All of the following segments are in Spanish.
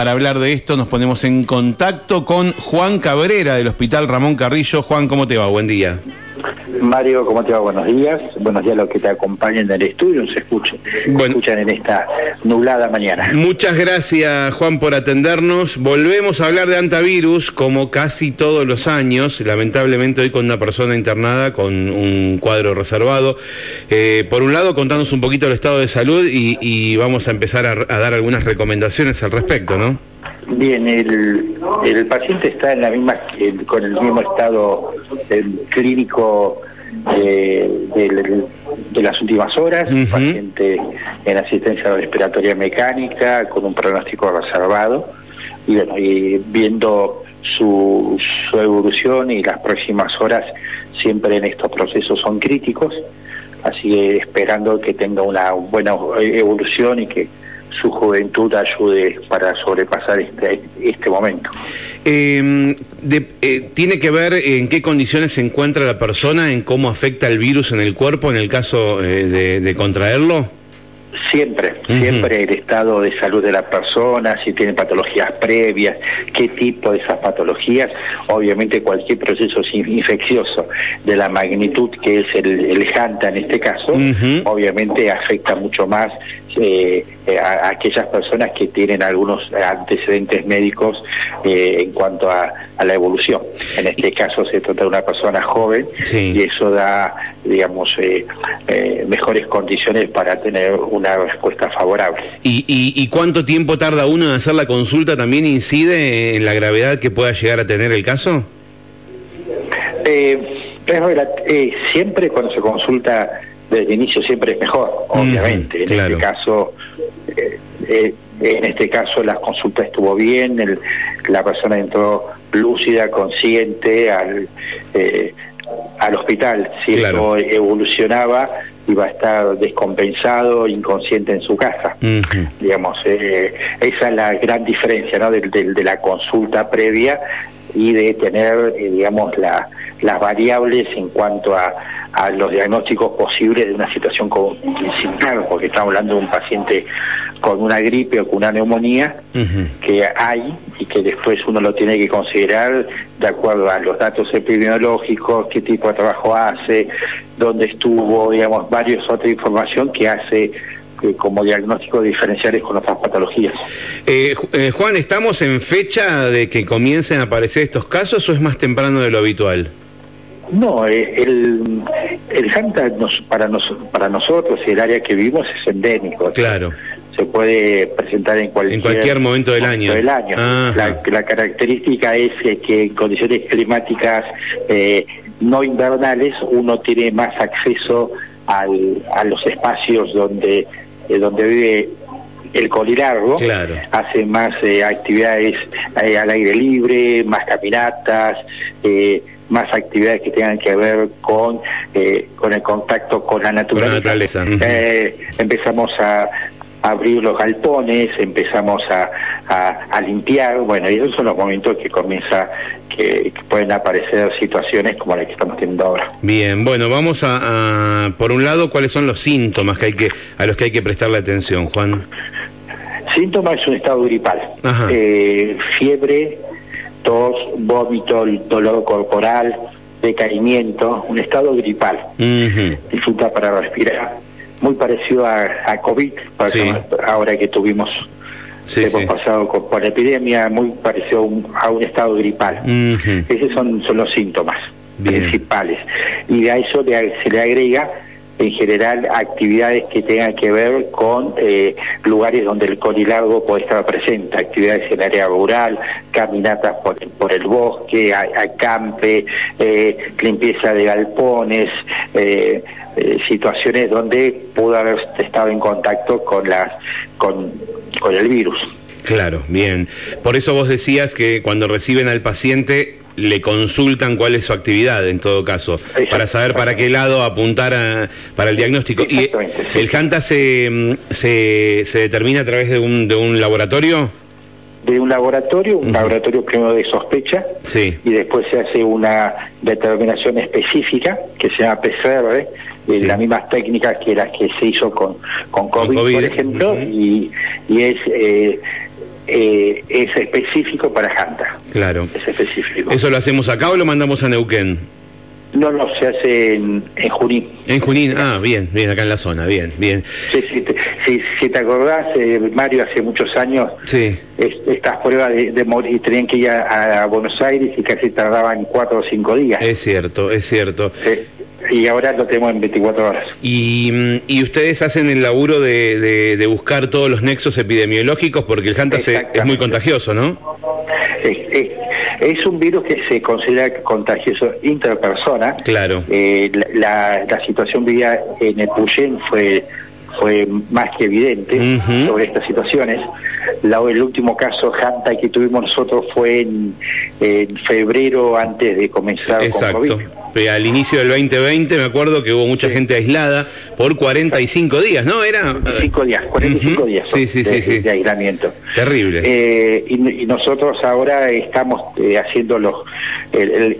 para hablar de esto nos ponemos en contacto con Juan Cabrera del Hospital Ramón Carrillo. Juan, ¿cómo te va? Buen día. Mario, ¿cómo te va? Buenos días. Buenos días a los que te acompañan en el estudio, se escuchan, escuchan en esta nublada mañana. Muchas gracias, Juan, por atendernos. Volvemos a hablar de antivirus, como casi todos los años. Lamentablemente hoy con una persona internada con un cuadro reservado. Eh, por un lado, contanos un poquito el estado de salud y, vamos a empezar a, a dar algunas recomendaciones al respecto, ¿no? Bien, el, el paciente está en la misma, con el mismo estado clínico de, las últimas horas, paciente en asistencia respiratoria mecánica con un pronóstico reservado y bueno, y viendo su, su evolución y las próximas horas siempre en estos procesos son críticos, así que esperando que tenga una buena evolución y que su juventud ayude para sobrepasar este, este momento. Em, eh, ¿Tiene que ver en qué condiciones se encuentra la persona, en cómo afecta el virus en el cuerpo en el caso eh, de, contraerlo? Siempre, siempre el estado de salud de la persona, si tiene patologías previas, qué tipo de esas patologías, obviamente cualquier proceso infeccioso de la magnitud que es el, el HANTA en este caso, obviamente afecta mucho más eh, a, aquellas personas que tienen algunos antecedentes médicos eh, en cuanto a, la evolución. En este caso se trata de una persona joven y eso da, digamos, eh, eh, mejores condiciones para tener una respuesta favorable. ¿Y, y, cuánto tiempo tarda uno en hacer la consulta? ¿También incide en la gravedad que pueda llegar a tener el caso? siempre cuando se consulta desde el inicio siempre es mejor, obviamente. en este caso, eh, eh, en este caso la consulta estuvo bien, la persona entró lúcida, consciente al eh, al hospital. Si esto evolucionaba, iba a estar descompensado, inconsciente en su casa. Digamos, esa es la gran diferencia ¿no? de, de, la consulta previa y de tener, digamos, la, las variables en cuanto a a los diagnósticos posibles de una situación como porque estamos hablando de un paciente con una gripe o con una neumonía que hay y que después uno lo tiene que considerar de acuerdo a los datos epidemiológicos, qué tipo de trabajo hace, dónde estuvo, digamos, varios otra información que hace eh, como diagnósticos diferenciales con otras patologías. Eh, eh, Juan, ¿estamos en fecha de que comiencen a aparecer estos casos o es más temprano de lo habitual? No, eh, el, el Santa para, nos, para nosotros y el área que vivimos es endémico. Claro. Se puede presentar en cualquier, en cualquier momento del año. Del año. La, la, característica es que en condiciones climáticas eh, no invernales uno tiene más acceso al, a los espacios donde, eh, donde vive el colilargo claro. hace más actividades al aire libre, más caminatas, eh, más actividades que tengan que ver con, eh, con el contacto con la naturaleza. Eh, empezamos a abrir los galpones, empezamos a, a, limpiar, bueno, y esos son los momentos que comienza, que, pueden aparecer situaciones como las que estamos teniendo ahora. Bien, bueno, vamos a, por un lado, ¿cuáles son los síntomas que hay que, a los que hay que prestarle atención, Juan? Síntomas es un estado gripal, eh, fiebre, tos, vómito, dolor corporal, decaimiento, un estado gripal. Disfruta para respirar. Muy parecido a, COVID, ahora que tuvimos, hemos pasado por la epidemia, muy parecido a un, estado gripal. Esos son, son los síntomas principales. Y a eso se le agrega en general actividades que tengan que ver con eh, lugares donde el conilargo puede estar presente, actividades en área rural, caminatas por, por el bosque, acampe, eh, limpieza de galpones, eh, eh, situaciones donde pudo haber estado en contacto con las con, con el virus. Claro, bien. Por eso vos decías que cuando reciben al paciente le consultan cuál es su actividad en todo caso, para saber para qué lado apuntar para el diagnóstico. ¿Y el HANTA se, se, se, determina a través de un, de un laboratorio? De un laboratorio, un laboratorio primero de sospecha, sí. y después se hace una determinación específica que se llama PCR, de las mismas técnicas que las que se hizo con, con, COVID, por ejemplo, y, y es... Eh, eh, es específico para Janta. Claro. Es específico. ¿Eso lo hacemos acá o lo mandamos a Neuquén? No, no, se hace en, Junín. En Junín, ah, bien, bien, acá en la zona, bien, bien. Sí, sí, te, si, te acordás, eh, Mario, hace muchos años, sí. estas pruebas de, morir tenían que ir a, Buenos Aires y casi tardaban cuatro o cinco días. Es cierto, es cierto. Y ahora lo tenemos en 24 horas. Y, mm, y ustedes hacen el laburo de, de, buscar todos los nexos epidemiológicos porque el Hantas es muy contagioso, ¿no? Es un virus que se considera contagioso interpersona. Claro. Eh, la, situación vivida en el Puyén fue fue más que evidente sobre estas situaciones. La, el último caso Hanta que tuvimos nosotros fue en, febrero antes de comenzar Exacto. con COVID. Al inicio del 2020 me acuerdo que hubo mucha gente aislada por 45 días, ¿no? Era 45 días, 45 días sí, sí, de, sí, de, aislamiento. Terrible. Eh, y, nosotros ahora estamos eh, haciendo los el,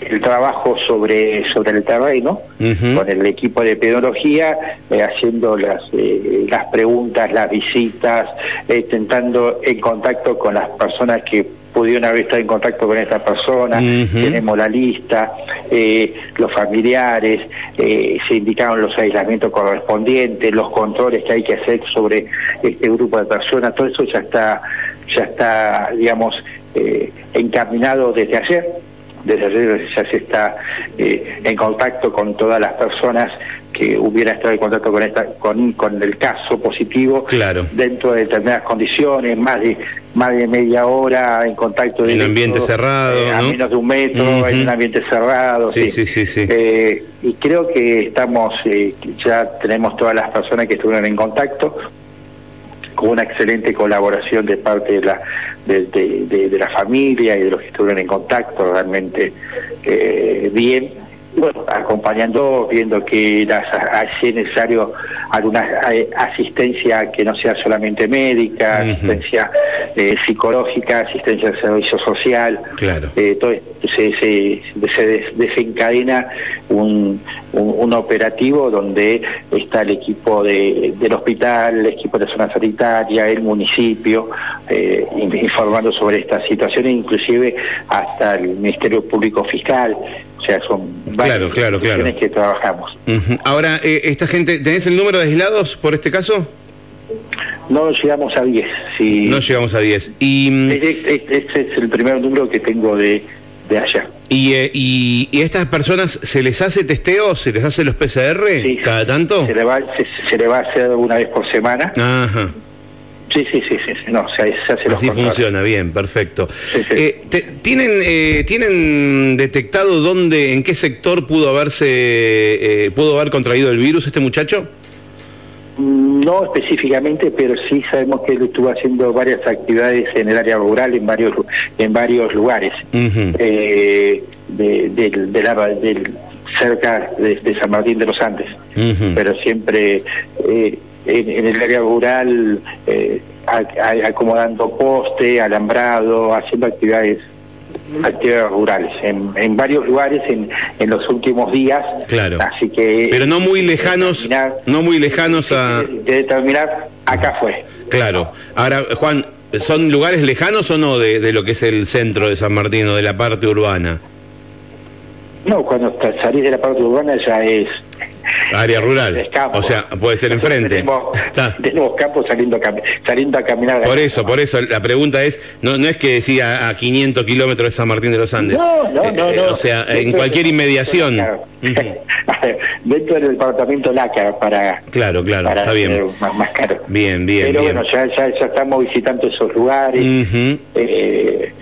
el trabajo sobre sobre el terreno con el equipo de pedología eh, haciendo las eh, las preguntas las visitas intentando en contacto con las personas que pudieron haber estado en contacto con esta persona. Tenemos la lista eh, los familiares se indicaron los aislamientos correspondientes los controles que hay que hacer sobre este grupo de personas todo eso ya está ya está digamos encaminado desde ayer desde ayer ya se está eh, en contacto con todas las personas que hubieran estado en contacto con esta con, con el caso positivo claro. dentro de determinadas condiciones más de más de media hora en contacto en ambiente cerrado eh, a menos de un metro en un ambiente cerrado sí sí. sí, sí, eh, y creo que estamos ya tenemos todas las personas que estuvieron en contacto con una excelente colaboración de parte de la de, la familia y de los que estuvieron en contacto realmente eh, bien. Bueno, acompañando, viendo que es necesario alguna eh, asistencia que no sea solamente médica, asistencia eh, psicológica, asistencia de servicio social. Claro. Eh, todo, se, se, se, desencadena un, un, operativo donde está el equipo de, del hospital, el equipo de la zona sanitaria, el municipio, informando sobre esta situación, inclusive hasta el Ministerio Público Fiscal sea, son varias claro, claro, que trabajamos. Ahora, eh, esta gente, ¿tenés el número de aislados por este caso? No llegamos a 10. Si... No llegamos a 10. Y, este, es el primer número que tengo de, de allá. ¿Y, eh, y, y, estas personas se les hace testeo, se les hace los PCR cada tanto? Se le, va, se, se, le va a hacer una vez por semana. Ajá. Sí, sí, sí, sí, no, se, hace Así funciona, bien, perfecto. Eh, ¿tienen, eh, ¿Tienen detectado dónde, en qué sector pudo haberse, eh, pudo haber contraído el virus este muchacho? No específicamente, pero sí sabemos que él estuvo haciendo varias actividades en el área rural, en varios en varios lugares, de, del, cerca de, San Martín de los Andes, pero siempre en, el área rural eh, acomodando poste, alambrado, haciendo actividades actividades rurales en, varios lugares en, en los últimos días. Claro. Así que pero no muy lejanos no muy lejanos a de, determinar acá fue. Claro. Ahora Juan son lugares lejanos o no de, de lo que es el centro de San Martín o de la parte urbana no cuando salís de la parte urbana ya es Área rural. O sea, puede ser enfrente. Tenemos, campos saliendo a, saliendo a caminar. Por eso, por eso, la pregunta es, no, no es que decía a 500 kilómetros de San Martín de los Andes. No, no, no. Eh, o sea, en cualquier inmediación. Dentro del departamento Lácar para... Claro, claro, está bien. Más, caro. Bien, bien, Pero bueno, ya, ya, ya, estamos visitando esos lugares. eh,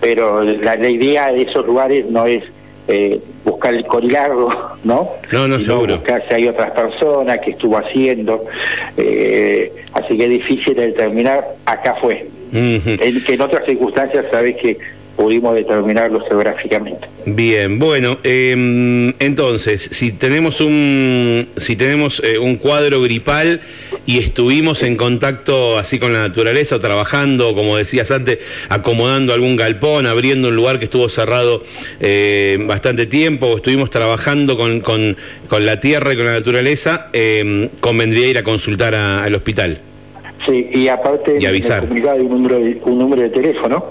pero la, la idea de esos lugares no es eh, buscar el corilargo, ¿no? No, no, seguro. buscar si hay otras personas que estuvo haciendo. Eh, así que es difícil de determinar, acá fue. en, que en otras circunstancias sabes que pudimos determinarlo geográficamente. Bien, bueno, em, entonces, si tenemos un si tenemos eh, un cuadro gripal y estuvimos en contacto así con la naturaleza, trabajando, como decías antes, acomodando algún galpón, abriendo un lugar que estuvo cerrado eh, bastante tiempo, o estuvimos trabajando con, con, con, la tierra y con la naturaleza, em, convendría ir a consultar al hospital. Sí, y aparte y avisar. en comunicado hay un número de, un número de teléfono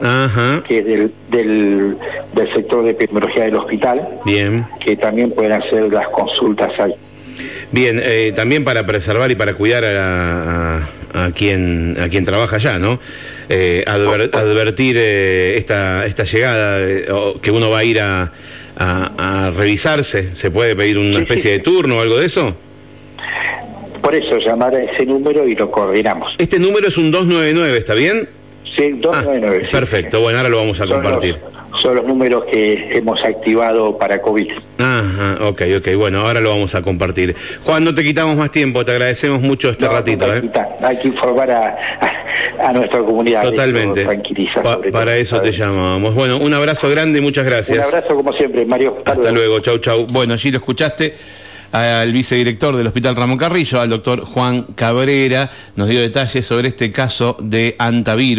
que es del, del, del sector de epidemiología del hospital. Bien. Que también pueden hacer las consultas ahí. Bien, eh, también para preservar y para cuidar a, a, quien a quien trabaja allá, ¿no? Eh, advertir eh, esta esta llegada que uno va a ir a, a, revisarse, ¿se puede pedir una especie de turno o algo de eso? Por eso llamar a ese número y lo coordinamos. Este número es un 299, ¿está bien? Sí, 299. Ah, perfecto, bueno, ahora lo vamos a compartir son los números que hemos activado para COVID. Ajá, ok, ok, bueno, ahora lo vamos a compartir. Juan, no te quitamos más tiempo, te agradecemos mucho este ratito. ¿eh? Hay que informar a, a, nuestra comunidad. Totalmente. para eso te llamamos. Bueno, un abrazo grande y muchas gracias. Un abrazo como siempre, Mario. Hasta, luego. chau, chau. Bueno, allí lo escuchaste al vicedirector del Hospital Ramón Carrillo, al doctor Juan Cabrera, nos dio detalles sobre este caso de antavirus.